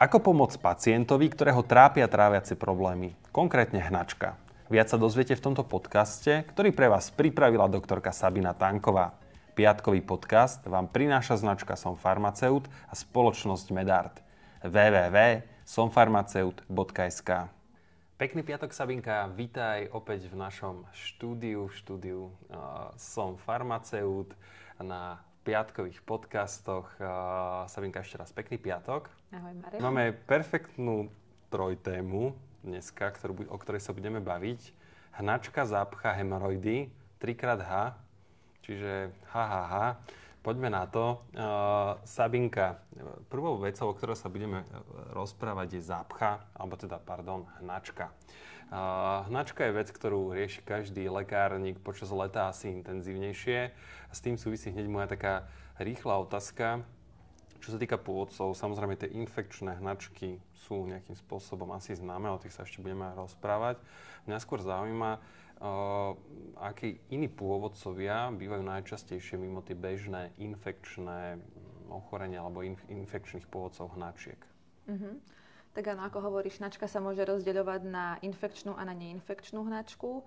Ako pomôcť pacientovi, ktorého trápia tráviace problémy, konkrétne hnačka? Viac sa dozviete v tomto podcaste, ktorý pre vás pripravila doktorka Sabina Tanková. Piatkový podcast vám prináša značka Som farmaceut a spoločnosť Medart. www.somfarmaceut.sk Pekný piatok, Sabinka. Vítaj opäť v našom štúdiu, štúdiu uh, Som farmaceut na piatkových podcastoch. Sabinka, ešte raz pekný piatok. Ahoj, Marek. Máme perfektnú trojtému dneska, ktorú, o ktorej sa budeme baviť. Hnačka, zápcha, hemoroidy, 3x H, čiže HHH. Poďme na to. Uh, Sabinka, prvou vecou, o ktorej sa budeme rozprávať, je zápcha, alebo teda, pardon, hnačka. Uh, hnačka je vec, ktorú rieši každý lekárnik počas leta asi intenzívnejšie. S tým súvisí hneď moja taká rýchla otázka. Čo sa týka pôvodcov, samozrejme tie infekčné hnačky sú nejakým spôsobom asi známe, o tých sa ešte budeme rozprávať. Mňa skôr zaujíma, uh, akí iní pôvodcovia bývajú najčastejšie mimo tie bežné infekčné ochorenia alebo inf- infekčných pôvodcov hnačiek. Mm-hmm. Tak áno, ako hovoríš, hnačka sa môže rozdeľovať na infekčnú a na neinfekčnú hnačku.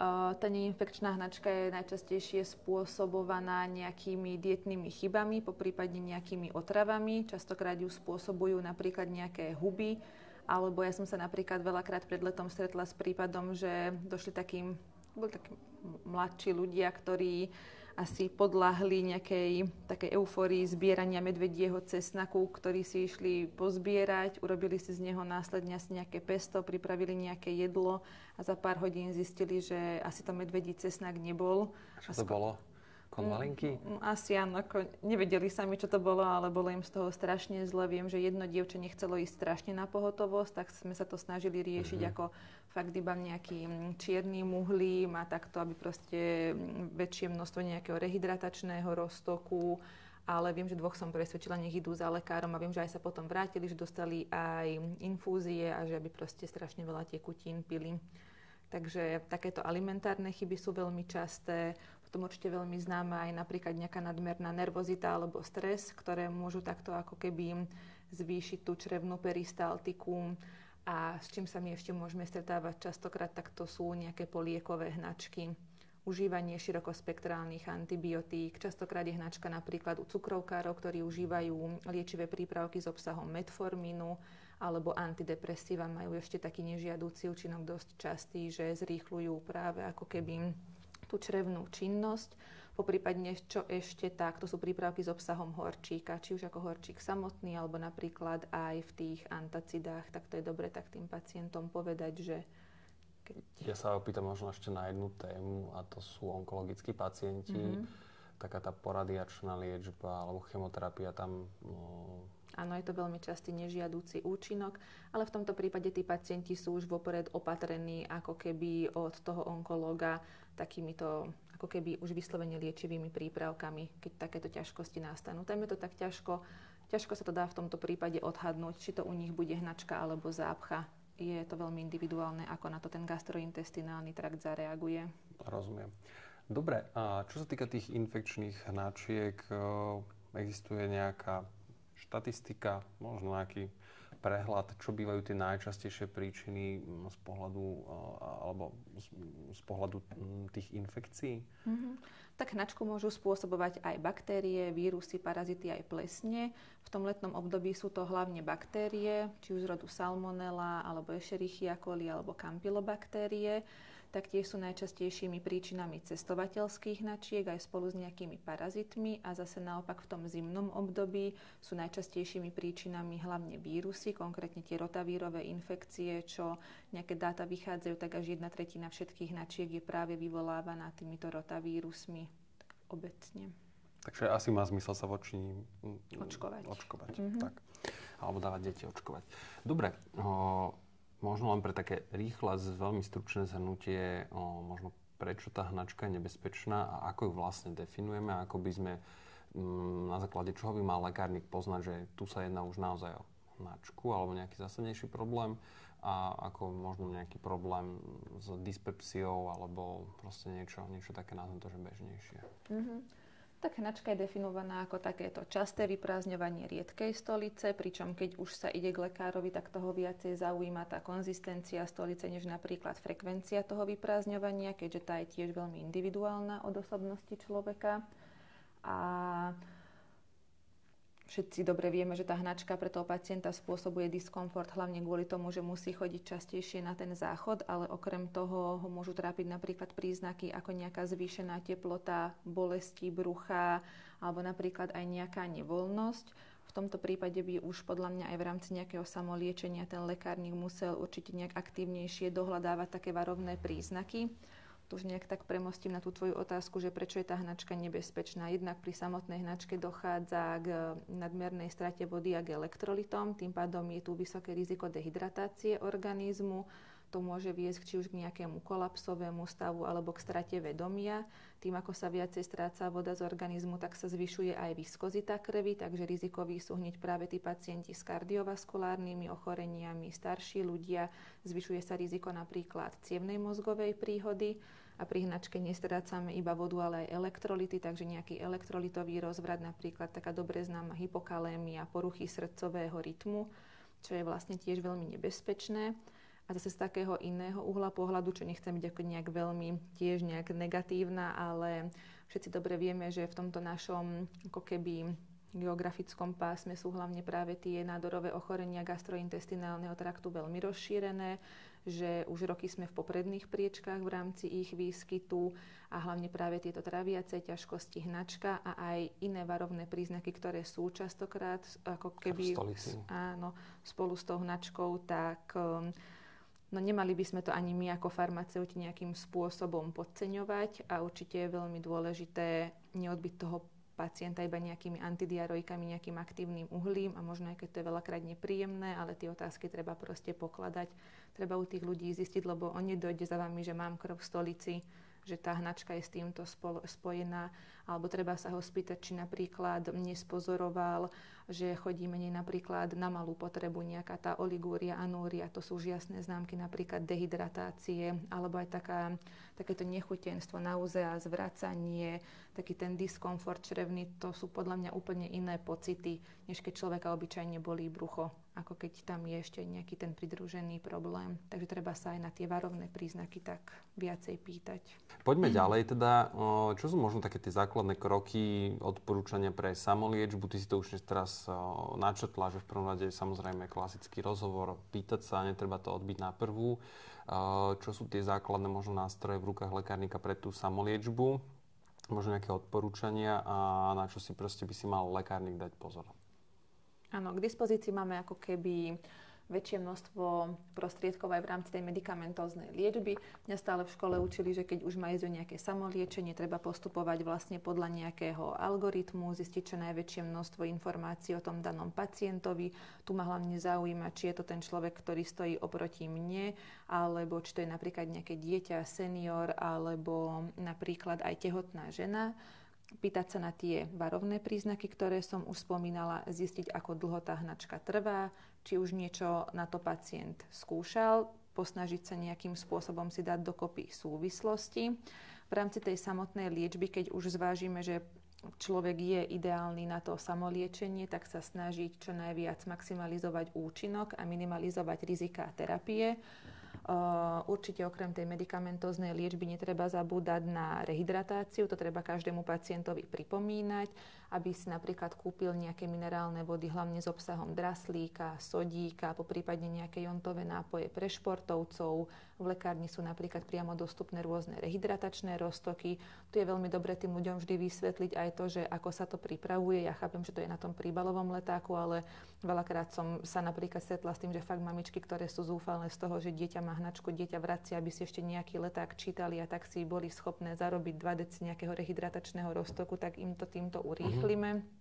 Tá neinfekčná hnačka je najčastejšie spôsobovaná nejakými dietnými chybami, po prípade nejakými otravami. Častokrát ju spôsobujú napríklad nejaké huby, alebo ja som sa napríklad veľakrát pred letom stretla s prípadom, že došli takým, boli takí mladší ľudia, ktorí asi podľahli nejakej takej eufórii zbierania medvedieho cesnaku, ktorí si išli pozbierať, urobili si z neho následne asi nejaké pesto, pripravili nejaké jedlo a za pár hodín zistili, že asi to medvedí cesnak nebol. Čo to bolo? Konvalinky? Mm, mm, asi áno, ako nevedeli sami, čo to bolo, ale bolo im z toho strašne zle. Viem, že jedno dievča nechcelo ísť strašne na pohotovosť, tak sme sa to snažili riešiť mm-hmm. ako fakt iba nejaký mm, čierny muhlím a takto, aby proste väčšie množstvo nejakého rehydratačného roztoku. Ale viem, že dvoch som presvedčila, nech idú za lekárom a viem, že aj sa potom vrátili, že dostali aj infúzie a že aby proste strašne veľa tekutín pili. Takže takéto alimentárne chyby sú veľmi časté. Potom určite veľmi známa aj napríklad nejaká nadmerná nervozita alebo stres, ktoré môžu takto ako keby zvýšiť tú črevnú peristaltiku. A s čím sa my ešte môžeme stretávať častokrát, tak to sú nejaké poliekové hnačky. Užívanie širokospektrálnych antibiotík. Častokrát je hnačka napríklad u cukrovkárov, ktorí užívajú liečivé prípravky s obsahom metformínu alebo antidepresíva majú ešte taký nežiadúci účinok dosť častý, že zrýchľujú práve ako keby tú črevnú činnosť. Poprípadne, čo ešte tak, to sú prípravky s obsahom horčíka, či už ako horčík samotný, alebo napríklad aj v tých antacidách, tak to je dobre tak tým pacientom povedať, že keď... Ja sa opýtam možno ešte na jednu tému a to sú onkologickí pacienti. Mm-hmm. Taká tá poradiačná liečba alebo chemoterapia tam no, Áno, je to veľmi častý nežiadúci účinok, ale v tomto prípade tí pacienti sú už vopred opatrení ako keby od toho onkológa takýmito ako keby už vyslovene liečivými prípravkami, keď takéto ťažkosti nastanú. Tam je to tak ťažko, ťažko sa to dá v tomto prípade odhadnúť, či to u nich bude hnačka alebo zápcha. Je to veľmi individuálne, ako na to ten gastrointestinálny trakt zareaguje. Rozumiem. Dobre, a čo sa týka tých infekčných hnačiek, existuje nejaká štatistika, možno nejaký prehľad, čo bývajú tie najčastejšie príčiny mm, z pohľadu, alebo z pohľadu mm, tých infekcií? Mm-hmm. Tak hnačku môžu spôsobovať aj baktérie, vírusy, parazity, aj plesne. V tom letnom období sú to hlavne baktérie, či už z rodu salmonella, alebo Escherichia coli, alebo campylobaktérie taktiež sú najčastejšími príčinami cestovateľských hnačiek aj spolu s nejakými parazitmi a zase naopak v tom zimnom období sú najčastejšími príčinami hlavne vírusy, konkrétne tie rotavírové infekcie, čo nejaké dáta vychádzajú, tak až jedna tretina všetkých hnačiek je práve vyvolávaná týmito rotavírusmi tak obecne. Takže asi má zmysel sa voči očkovať. očkovať mm-hmm. tak. Alebo dávať deti očkovať. Dobre, o, Možno len pre také rýchle, veľmi stručné zhrnutie, o, možno prečo tá hnačka je nebezpečná a ako ju vlastne definujeme ako by sme m, mm, na základe čoho by mal lekárnik poznať, že tu sa jedná už naozaj o hnačku alebo nejaký zásadnejší problém a ako možno nejaký problém s dyspepsiou alebo proste niečo, niečo také, nazvem to, že bežnejšie. Mm-hmm. Tak hnačka je definovaná ako takéto časté vyprázdňovanie riedkej stolice, pričom keď už sa ide k lekárovi, tak toho viacej zaujíma tá konzistencia stolice, než napríklad frekvencia toho vyprázdňovania, keďže tá je tiež veľmi individuálna od osobnosti človeka. A Všetci dobre vieme, že tá hnačka pre toho pacienta spôsobuje diskomfort, hlavne kvôli tomu, že musí chodiť častejšie na ten záchod, ale okrem toho ho môžu trápiť napríklad príznaky ako nejaká zvýšená teplota, bolesti brucha alebo napríklad aj nejaká nevoľnosť. V tomto prípade by už podľa mňa aj v rámci nejakého samoliečenia ten lekárnik musel určite nejak aktívnejšie dohľadávať také varovné príznaky to už nejak tak premostím na tú tvoju otázku, že prečo je tá hnačka nebezpečná. Jednak pri samotnej hnačke dochádza k nadmernej strate vody a k elektrolitom, tým pádom je tu vysoké riziko dehydratácie organizmu, to môže viesť či už k nejakému kolapsovému stavu alebo k strate vedomia. Tým, ako sa viacej stráca voda z organizmu, tak sa zvyšuje aj viskozita krvi, takže rizikoví sú hneď práve tí pacienti s kardiovaskulárnymi ochoreniami, starší ľudia. Zvyšuje sa riziko napríklad cievnej mozgovej príhody a pri hnačke nestrácame iba vodu, ale aj elektrolity, takže nejaký elektrolitový rozvrat, napríklad taká dobre známa hypokalémia, poruchy srdcového rytmu, čo je vlastne tiež veľmi nebezpečné. A zase z takého iného uhla pohľadu, čo nechcem byť ako nejak veľmi tiež nejak negatívna, ale všetci dobre vieme, že v tomto našom ako keby geografickom pásme sú hlavne práve tie nádorové ochorenia gastrointestinálneho traktu veľmi rozšírené, že už roky sme v popredných priečkách v rámci ich výskytu a hlavne práve tieto traviace ťažkosti, hnačka a aj iné varovné príznaky, ktoré sú častokrát ako keby áno, spolu s tou hnačkou, tak um, No nemali by sme to ani my ako farmaceuti nejakým spôsobom podceňovať a určite je veľmi dôležité neodbiť toho pacienta iba nejakými antidiarojkami, nejakým aktívnym uhlím a možno aj keď to je veľakrát nepríjemné, ale tie otázky treba proste pokladať. Treba u tých ľudí zistiť, lebo oni dojde za vami, že mám krv v stolici, že tá hnačka je s týmto spojená, alebo treba sa ho spýtať, či napríklad nespozoroval, že chodí menej napríklad na malú potrebu, nejaká tá oligúria, anúria, to sú už jasné známky napríklad dehydratácie, alebo aj taká, takéto nechutenstvo, nauzea, zvracanie, taký ten diskomfort črevný, to sú podľa mňa úplne iné pocity, než keď človeka obyčajne bolí brucho, ako keď tam je ešte nejaký ten pridružený problém. Takže treba sa aj na tie varovné príznaky tak viacej pýtať. Poďme ďalej teda, čo sú možno také tie základné kroky, odporúčania pre samoliečbu? Ty si to už teraz načetla, že v prvom rade samozrejme klasický rozhovor, pýtať sa, netreba to odbiť na prvú. Čo sú tie základné možno nástroje v rukách lekárnika pre tú samoliečbu? Možno nejaké odporúčania a na čo si proste by si mal lekárnik dať pozor? Áno, k dispozícii máme ako keby väčšie množstvo prostriedkov aj v rámci tej medikamentóznej liečby. Mňa stále v škole učili, že keď už má ísť o nejaké samoliečenie, treba postupovať vlastne podľa nejakého algoritmu, zistiť čo najväčšie množstvo informácií o tom danom pacientovi. Tu ma hlavne zaujíma, či je to ten človek, ktorý stojí oproti mne, alebo či to je napríklad nejaké dieťa, senior, alebo napríklad aj tehotná žena pýtať sa na tie varovné príznaky, ktoré som už spomínala, zistiť, ako dlho tá hnačka trvá, či už niečo na to pacient skúšal, posnažiť sa nejakým spôsobom si dať dokopy súvislosti. V rámci tej samotnej liečby, keď už zvážime, že človek je ideálny na to samoliečenie, tak sa snažiť čo najviac maximalizovať účinok a minimalizovať rizika terapie Určite okrem tej medikamentóznej liečby netreba zabúdať na rehydratáciu, to treba každému pacientovi pripomínať, aby si napríklad kúpil nejaké minerálne vody, hlavne s obsahom draslíka, sodíka, po prípadne nejaké jontové nápoje pre športovcov. V lekárni sú napríklad priamo dostupné rôzne rehydratačné roztoky. Tu je veľmi dobre tým ľuďom vždy vysvetliť aj to, že ako sa to pripravuje. Ja chápem, že to je na tom príbalovom letáku, ale veľakrát som sa napríklad stretla s tým, že fakt mamičky, ktoré sú zúfalné z toho, že dieťa má hnačku, dieťa vracia, aby si ešte nejaký leták čítali a tak si boli schopné zarobiť 2 deci nejakého rehydratačného roztoku, tak im to týmto urýchlime. Mm-hmm.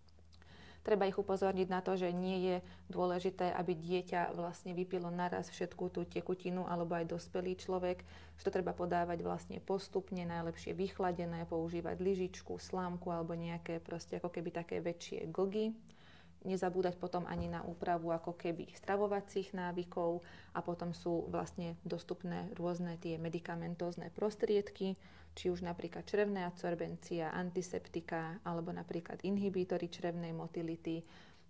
Treba ich upozorniť na to, že nie je dôležité, aby dieťa vlastne vypilo naraz všetku tú tekutinu alebo aj dospelý človek, že to treba podávať vlastne postupne, najlepšie vychladené, používať lyžičku, slámku alebo nejaké proste ako keby také väčšie glgy nezabúdať potom ani na úpravu ako keby stravovacích návykov a potom sú vlastne dostupné rôzne tie medikamentózne prostriedky, či už napríklad črevná absorbencia, antiseptika alebo napríklad inhibítory črevnej motility.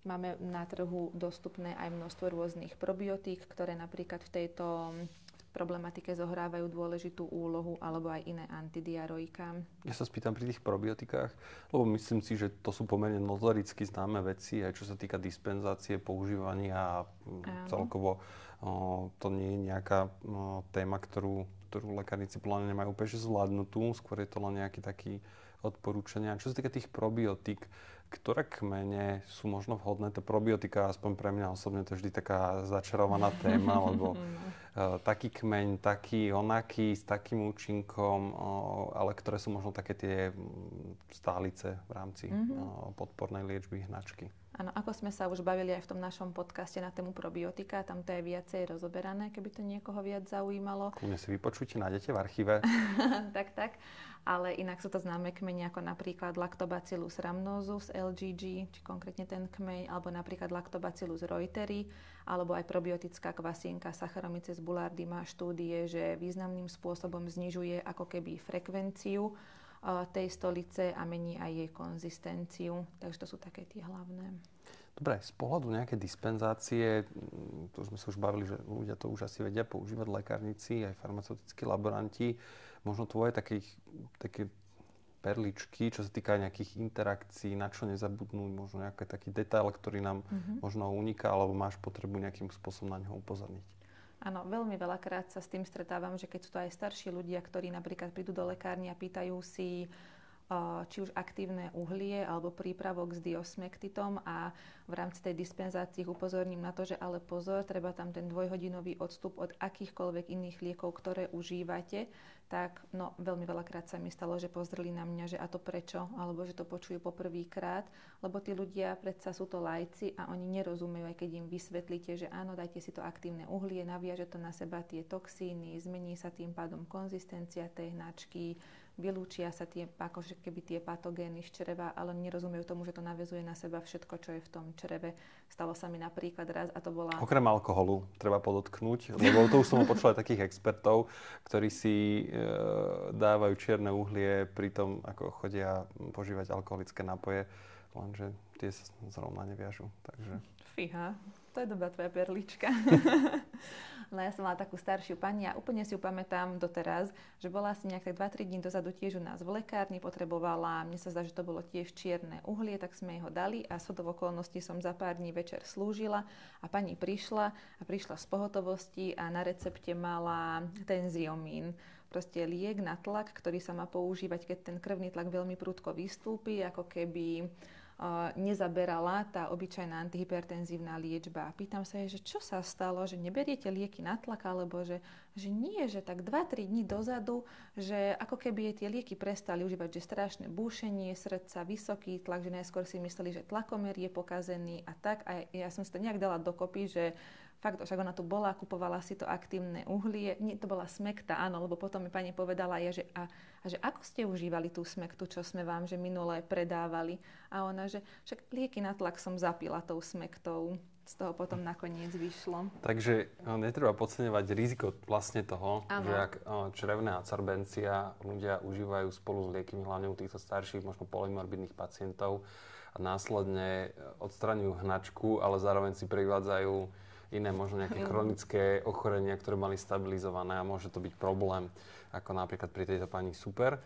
Máme na trhu dostupné aj množstvo rôznych probiotík, ktoré napríklad v tejto problematike zohrávajú dôležitú úlohu alebo aj iné antidiaroika. Ja sa spýtam pri tých probiotikách, lebo myslím si, že to sú pomerne notoricky známe veci, aj čo sa týka dispenzácie, používania a mm, celkovo o, to nie je nejaká o, téma, ktorú, ktorú lekárnici podľa nemajú úplne zvládnutú, skôr je to len nejaký taký odporúčania. Čo sa týka tých probiotík, ktoré kmene sú možno vhodné? To probiotika, aspoň pre mňa osobne, to je vždy taká začarovaná téma, lebo taký kmeň, taký onaký, s takým účinkom, uh, ale ktoré sú možno také tie stálice v rámci mm-hmm. podpornej liečby hnačky. Áno, ako sme sa už bavili aj v tom našom podcaste na tému probiotika, tam to je viacej rozoberané, keby to niekoho viac zaujímalo. Kľudne si vypočujte, nájdete v archíve. tak, tak. Ale inak sú to známe kmene ako napríklad Lactobacillus rhamnosus LGG, či konkrétne ten kmeň, alebo napríklad Lactobacillus reuteri, alebo aj probiotická kvasienka Saccharomyces boulardii má štúdie, že významným spôsobom znižuje ako keby frekvenciu tej stolice a mení aj jej konzistenciu. Takže to sú také tie hlavné. Dobre, z pohľadu nejaké dispenzácie, mm, tu sme sa už bavili, že ľudia to už asi vedia používať, lekárnici, aj farmaceutickí laboranti. Možno tvoje také, také perličky, čo sa týka nejakých interakcií, na čo nezabudnúť, možno nejaký taký detail, ktorý nám mm-hmm. možno uniká, alebo máš potrebu nejakým spôsobom na neho upozorniť. Áno, veľmi veľakrát sa s tým stretávam, že keď sú to aj starší ľudia, ktorí napríklad prídu do lekárny a pýtajú si, či už aktívne uhlie alebo prípravok s diosmektitom a v rámci tej dispenzácie upozorním na to, že ale pozor, treba tam ten dvojhodinový odstup od akýchkoľvek iných liekov, ktoré užívate, tak no, veľmi veľakrát sa mi stalo, že pozreli na mňa, že a to prečo, alebo že to počujú poprvýkrát, lebo tí ľudia predsa sú to lajci a oni nerozumejú, aj keď im vysvetlíte, že áno, dajte si to aktívne uhlie, naviaže to na seba tie toxíny, zmení sa tým pádom konzistencia tej hnačky, vylúčia sa tie, akože keby tie patogény z čreva, ale nerozumejú tomu, že to navezuje na seba všetko, čo je v tom čreve. Stalo sa mi napríklad raz a to bola... Okrem alkoholu, treba podotknúť, lebo to už som počula takých expertov, ktorí si e, dávajú čierne uhlie pri tom, ako chodia požívať alkoholické nápoje, lenže tie sa zrovna neviažu. Takže... Fíha, to je dobrá tvoja perlička. No ja som mala takú staršiu pani a úplne si ju pamätám doteraz, že bola asi nejak tak 2-3 dní dozadu tiež u nás v lekárni, potrebovala, mne sa zdá, že to bolo tiež čierne uhlie, tak sme jej ho dali a shodou okolností som za pár dní večer slúžila a pani prišla a prišla z pohotovosti a na recepte mala tenziomín proste liek na tlak, ktorý sa má používať, keď ten krvný tlak veľmi prudko vystúpi, ako keby nezaberala tá obyčajná antihypertenzívna liečba. Pýtam sa jej, že čo sa stalo, že neberiete lieky na tlak, alebo že, že nie, že tak 2-3 dní dozadu, že ako keby tie lieky prestali užívať, že strašné búšenie srdca, vysoký tlak, že najskôr si mysleli, že tlakomer je pokazený a tak. A ja som si to nejak dala dokopy, že fakt, však ona tu bola, kupovala si to aktívne uhlie, nie, to bola smekta, áno, lebo potom mi pani povedala, ja, že, a, a že ako ste užívali tú smektu, čo sme vám, že minulé predávali. A ona, že však lieky na tlak som zapila tou smektou. Z toho potom nakoniec vyšlo. Takže no, netreba podceňovať riziko vlastne toho, ano. že ak črevná acerbencia ľudia užívajú spolu s liekmi, hlavne u týchto starších, možno polymorbidných pacientov, a následne odstraňujú hnačku, ale zároveň si privádzajú iné možno nejaké chronické ochorenia, ktoré mali stabilizované a môže to byť problém, ako napríklad pri tejto pani super.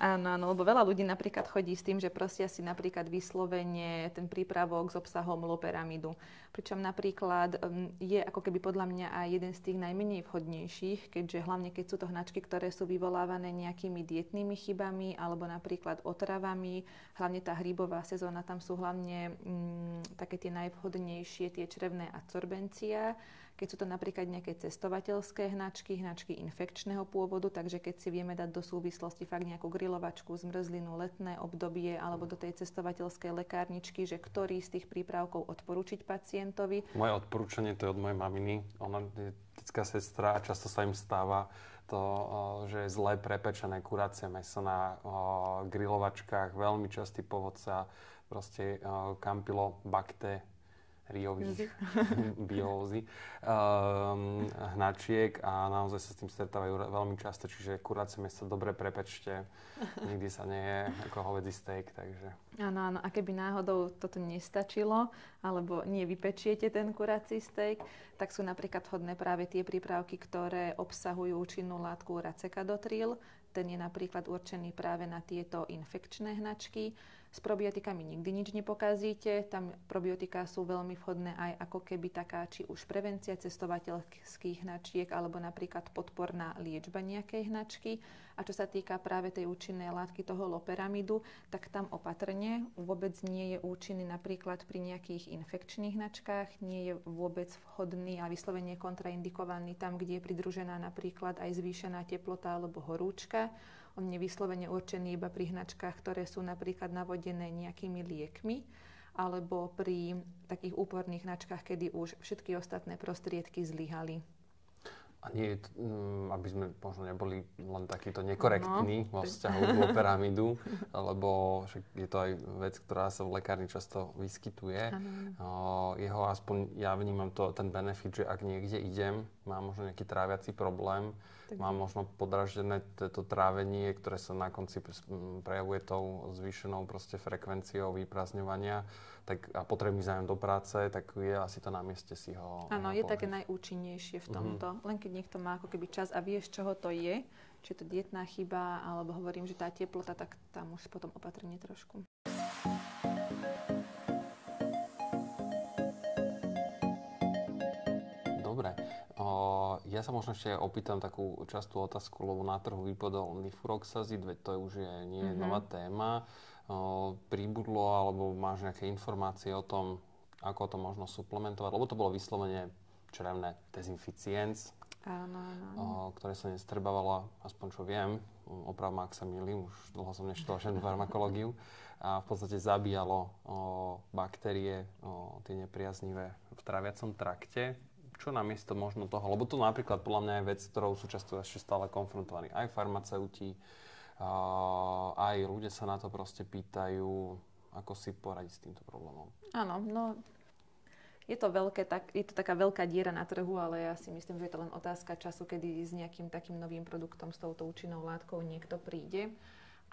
Áno, áno, lebo veľa ľudí napríklad chodí s tým, že prosia si napríklad vyslovene ten prípravok s obsahom loperamidu. Pričom napríklad je ako keby podľa mňa aj jeden z tých najmenej vhodnejších, keďže hlavne keď sú to hnačky, ktoré sú vyvolávané nejakými dietnými chybami alebo napríklad otravami, hlavne tá hrybová sezóna, tam sú hlavne um, také tie najvhodnejšie, tie črevné adsorbencia, keď sú to napríklad nejaké cestovateľské hnačky, hnačky infekčného pôvodu, takže keď si vieme dať do súvislosti fakt nejakú grilovačku, zmrzlinu, letné obdobie alebo do tej cestovateľskej lekárničky, že ktorý z tých prípravkov odporúčiť pacientovi. Moje odporúčanie to je od mojej maminy. Ona je detská sestra a často sa im stáva to, že je zlé prepečené kuracie meso na grilovačkách, veľmi častý povodca, proste Campylobacter riových biózy. Um, hnačiek a naozaj sa s tým stretávajú veľmi často, čiže kurácie meso dobre prepečte, nikdy sa nie je ako hovedzí steak, takže... Áno, áno, a keby náhodou toto nestačilo, alebo nie vypečiete ten kurací steak, tak sú napríklad hodné práve tie prípravky, ktoré obsahujú účinnú látku racekadotril, ten je napríklad určený práve na tieto infekčné hnačky. S probiotikami nikdy nič nepokazíte. Tam probiotika sú veľmi vhodné aj ako keby taká či už prevencia cestovateľských hnačiek alebo napríklad podporná liečba nejakej hnačky. A čo sa týka práve tej účinnej látky toho loperamidu, tak tam opatrne vôbec nie je účinný napríklad pri nejakých infekčných hnačkách, nie je vôbec vhodný a vyslovene kontraindikovaný tam, kde je pridružená napríklad aj zvýšená teplota alebo horúčka on je vyslovene určený iba pri hnačkách, ktoré sú napríklad navodené nejakými liekmi, alebo pri takých úporných hnačkách, kedy už všetky ostatné prostriedky zlyhali. A nie um, aby sme možno neboli len takýto nekorektní no, vo vzťahu k pyramídu, lebo však je to aj vec, ktorá sa v lekárni často vyskytuje. Uh, jeho aspoň, ja vnímam to, ten benefit, že ak niekde idem, mám možno nejaký tráviaci problém, mám možno podraždené to trávenie, ktoré sa na konci prejavuje tou zvýšenou proste frekvenciou vyprázdňovania tak, a potrebujem zájem do práce, tak je asi to na mieste si ho Áno, je také najúčinnejšie v mhm. tomto. Mm-hmm. Len keď niekto má ako keby čas a vieš, čoho to je, či je to dietná chyba, alebo hovorím, že tá teplota, tak tam už potom opatrne trošku. Ja sa možno ešte opýtam takú častú otázku, lebo na trhu vypadol nifuroxazid, veď to už je nie mm-hmm. nová téma. O, príbudlo, alebo máš nejaké informácie o tom, ako to možno suplementovať, lebo to bolo vyslovene črevné dezinficienc, áno, áno. O, ktoré sa nestrebávalo, aspoň čo viem, oprav ak sa milím, už dlho som neštudoval všetnu farmakológiu, a v podstate zabíjalo o, baktérie, o, tie nepriaznivé v traviacom trakte, čo namiesto možno toho, lebo to napríklad podľa mňa je vec, ktorou sú často ešte stále konfrontovaní aj farmaceuti, aj ľudia sa na to proste pýtajú, ako si poradiť s týmto problémom. Áno, no je to, veľké, tak, je to taká veľká diera na trhu, ale ja si myslím, že je to len otázka času, kedy s nejakým takým novým produktom, s touto účinnou látkou niekto príde.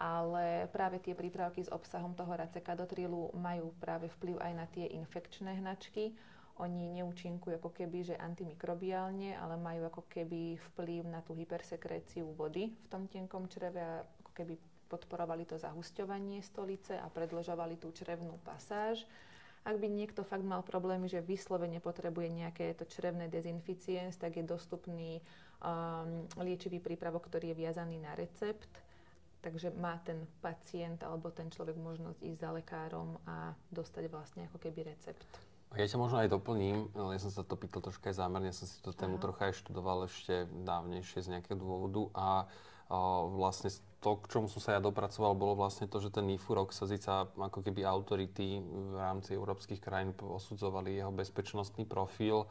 Ale práve tie prípravky s obsahom toho racekadotrilu majú práve vplyv aj na tie infekčné hnačky. Oni neúčinkujú ako keby, že antimikrobiálne, ale majú ako keby vplyv na tú hypersekréciu vody v tom tenkom čreve a ako keby podporovali to zahusťovanie stolice a predlžovali tú črevnú pasáž. Ak by niekto fakt mal problémy, že vyslovene potrebuje nejaké to črevné dezinficiens, tak je dostupný um, liečivý prípravok, ktorý je viazaný na recept. Takže má ten pacient alebo ten človek možnosť ísť za lekárom a dostať vlastne ako keby recept. Ja ťa možno aj doplním, ja som sa to pýtal troška aj zámerne, ja som si to tému Aha. trocha aj študoval ešte dávnejšie z nejakého dôvodu a o, vlastne to, k čomu som sa ja dopracoval, bolo vlastne to, že ten nifuroxazid sa ako keby autority v rámci európskych krajín osudzovali jeho bezpečnostný profil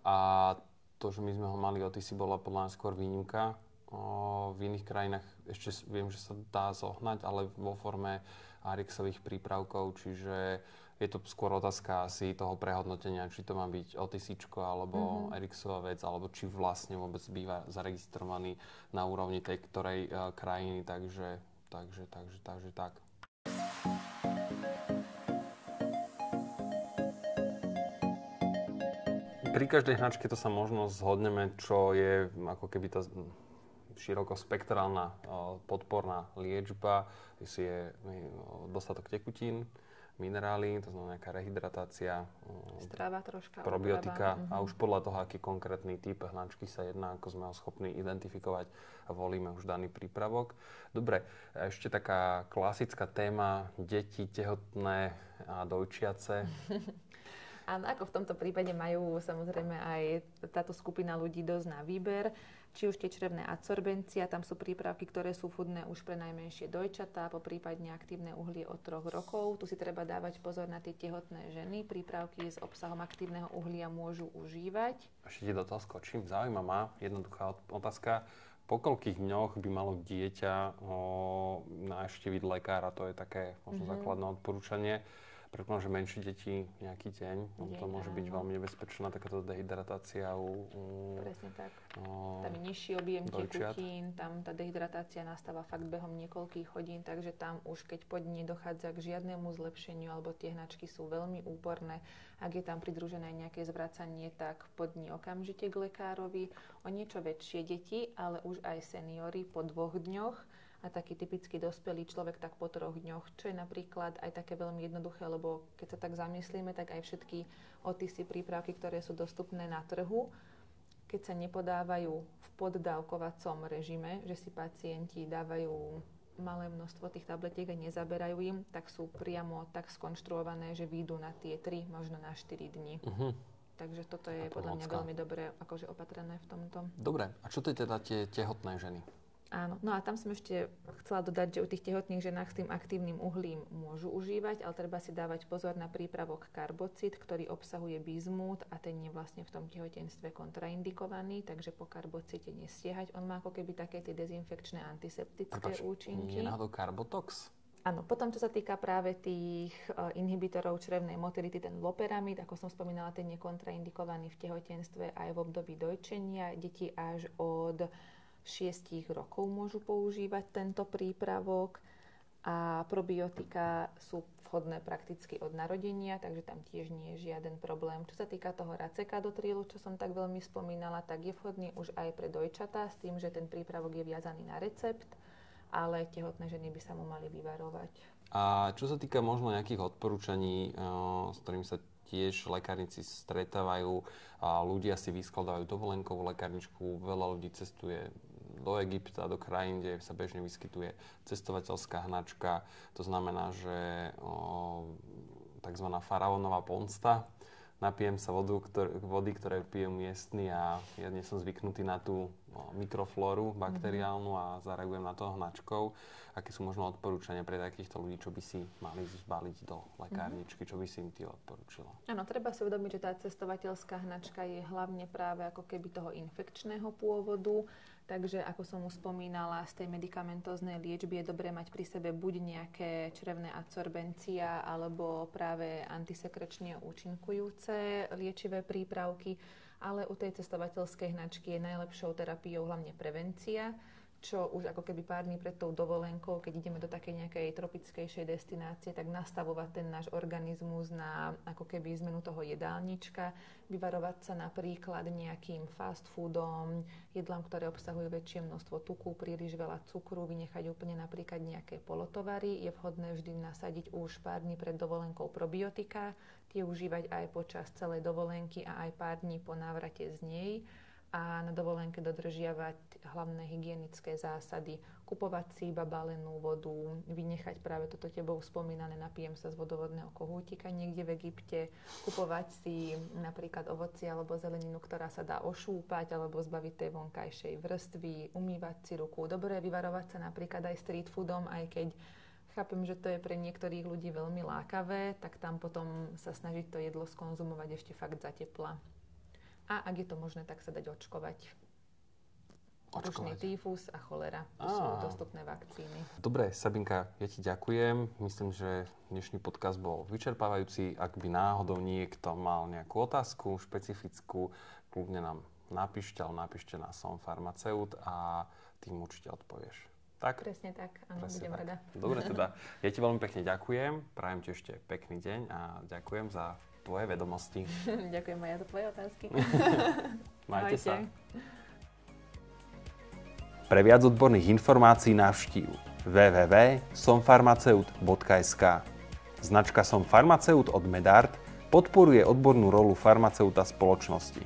a to, že my sme ho mali, si bola podľa mňa skôr výnimka. O, v iných krajinách ešte viem, že sa dá zohnať, ale vo forme Arixových prípravkov, čiže je to skôr otázka asi toho prehodnotenia, či to má byť Otisičko alebo mm-hmm. Erixová vec, alebo či vlastne vôbec býva zaregistrovaný na úrovni tej ktorej uh, krajiny, takže, takže, takže, takže tak. Pri každej hnačke to sa možno zhodneme, čo je ako keby tá širokospektrálna uh, podporná liečba, jestli je dostatok tekutín, minerály, to znamená nejaká rehydratácia, Strava troška, probiotika uh-huh. a už podľa toho, aký konkrétny typ hnačky sa jedná, ako sme ho schopní identifikovať volíme už daný prípravok. Dobre, ešte taká klasická téma, deti, tehotné a dojčiace. Áno, ako v tomto prípade majú samozrejme aj táto skupina ľudí dosť na výber či už tie črevné adsorbencia, tam sú prípravky, ktoré sú chudné už pre najmenšie dojčatá, po prípadne aktívne uhlie od troch rokov. Tu si treba dávať pozor na tie tehotné ženy. Prípravky s obsahom aktívneho uhlia môžu užívať. Ešte ti do toho skočím. Zaujíma ma jednoduchá otázka. Po koľkých dňoch by malo dieťa o, návštíviť lekára? To je také možno mm-hmm. základné odporúčanie Predpokladám, že menšie deti nejaký deň, deň to môže áno. byť veľmi nebezpečná takáto dehydratácia u, u Presne tak. O, tam je nižší objem tekutín, tam tá dehydratácia nastáva fakt behom niekoľkých hodín, takže tam už keď pod nedochádza k žiadnemu zlepšeniu alebo tie hnačky sú veľmi úporné, ak je tam pridružené nejaké zvracanie, tak podni okamžite k lekárovi. O niečo väčšie deti, ale už aj seniory po dvoch dňoch a taký typický dospelý človek tak po troch dňoch, čo je napríklad aj také veľmi jednoduché, lebo keď sa tak zamyslíme, tak aj všetky otisy, prípravky, ktoré sú dostupné na trhu, keď sa nepodávajú v poddávkovacom režime, že si pacienti dávajú malé množstvo tých tabletiek a nezaberajú im, tak sú priamo tak skonštruované, že výjdu na tie 3, možno na 4 dní. Uh-huh. Takže toto je podľa mňa veľmi dobre akože opatrené v tomto. Dobre, a čo to je teda tie tehotné ženy? Áno, no a tam som ešte chcela dodať, že u tých tehotných ženách s tým aktívnym uhlím môžu užívať, ale treba si dávať pozor na prípravok karbocit, ktorý obsahuje bizmút a ten je vlastne v tom tehotenstve kontraindikovaný, takže po karbocite nestiehať. On má ako keby také tie dezinfekčné antiseptické Prepač, účinky. Nie je náhodou karbotox? Áno, potom čo sa týka práve tých uh, inhibitorov črevnej motility, ten loperamid, ako som spomínala, ten je kontraindikovaný v tehotenstve aj v období dojčenia. Deti až od 6 rokov môžu používať tento prípravok a probiotika sú vhodné prakticky od narodenia, takže tam tiež nie je žiaden problém. Čo sa týka toho racekadotrilu, čo som tak veľmi spomínala, tak je vhodný už aj pre dojčatá s tým, že ten prípravok je viazaný na recept, ale tehotné ženy by sa mu mali vyvarovať. A čo sa týka možno nejakých odporúčaní, eh, s ktorými sa tiež lekárnici stretávajú a ľudia si vyskladajú dovolenkovú lekárničku, veľa ľudí cestuje do Egypta, do krajín, kde sa bežne vyskytuje cestovateľská hnačka. To znamená, že o, tzv. faraónová pomsta. Napijem sa vodu, ktor- vody, ktoré pijem miestny a ja nie som zvyknutý na tú o, mikroflóru bakteriálnu a zareagujem na to hnačkou. Aké sú možno odporúčania pre takýchto ľudí, čo by si mali zbaliť do lekárničky, čo by si im ty odporúčila? Áno, treba si uvedomiť, že tá cestovateľská hnačka je hlavne práve ako keby toho infekčného pôvodu Takže ako som už spomínala, z tej medikamentóznej liečby je dobré mať pri sebe buď nejaké črevné adsorbencia alebo práve antisekrečne účinkujúce liečivé prípravky, ale u tej cestovateľskej hnačky je najlepšou terapiou hlavne prevencia čo už ako keby pár dní pred tou dovolenkou, keď ideme do takej nejakej tropickejšej destinácie, tak nastavovať ten náš organizmus na ako keby zmenu toho jedálnička, vyvarovať sa napríklad nejakým fast foodom, jedlám, ktoré obsahujú väčšie množstvo tuku, príliš veľa cukru, vynechať úplne napríklad nejaké polotovary. Je vhodné vždy nasadiť už pár dní pred dovolenkou probiotika, tie užívať aj počas celej dovolenky a aj pár dní po návrate z nej a na dovolenke dodržiavať hlavné hygienické zásady, kupovať si iba balenú vodu, vynechať práve toto tebou spomínané, napijem sa z vodovodného kohútika niekde v Egypte, kupovať si napríklad ovoci alebo zeleninu, ktorá sa dá ošúpať alebo zbaviť tej vonkajšej vrstvy, umývať si ruku. Dobre vyvarovať sa napríklad aj street foodom, aj keď chápem, že to je pre niektorých ľudí veľmi lákavé, tak tam potom sa snažiť to jedlo skonzumovať ešte fakt za tepla. A ak je to možné, tak sa dať očkovať. Rušný týfus a cholera. To sú dostupné vakcíny. Dobre, Sabinka, ja ti ďakujem. Myslím, že dnešný podcast bol vyčerpávajúci. Ak by náhodou niekto mal nejakú otázku špecifickú, kľudne nám napíšte, ale napíšte na som farmaceut a tým určite odpovieš. Tak? Presne tak, áno, Presne budem tak. rada. Dobre teda, ja ti veľmi pekne ďakujem, prajem ti ešte pekný deň a ďakujem za tvoje vedomosti. Ďakujem aj za tvoje otázky. Majte sa. Pre viac odborných informácií navštív www.somfarmaceut.sk Značka Som farmaceut od Medart podporuje odbornú rolu farmaceuta spoločnosti.